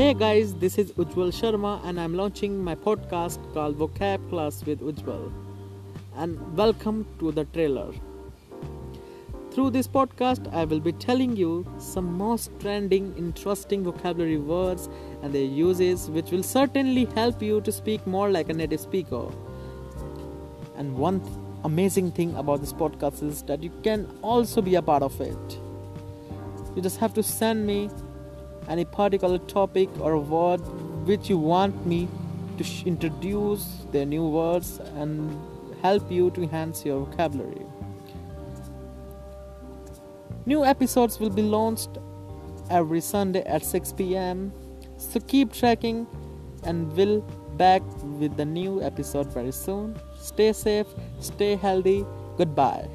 Hey guys, this is Ujwal Sharma and I'm launching my podcast called Vocab Class with Ujwal. And welcome to the trailer. Through this podcast, I will be telling you some most trending, interesting vocabulary words and their uses, which will certainly help you to speak more like a native speaker. And one th- amazing thing about this podcast is that you can also be a part of it. You just have to send me any particular topic or word which you want me to sh- introduce their new words and help you to enhance your vocabulary. New episodes will be launched every Sunday at 6 pm. So keep tracking and we'll back with the new episode very soon. Stay safe, stay healthy. Goodbye.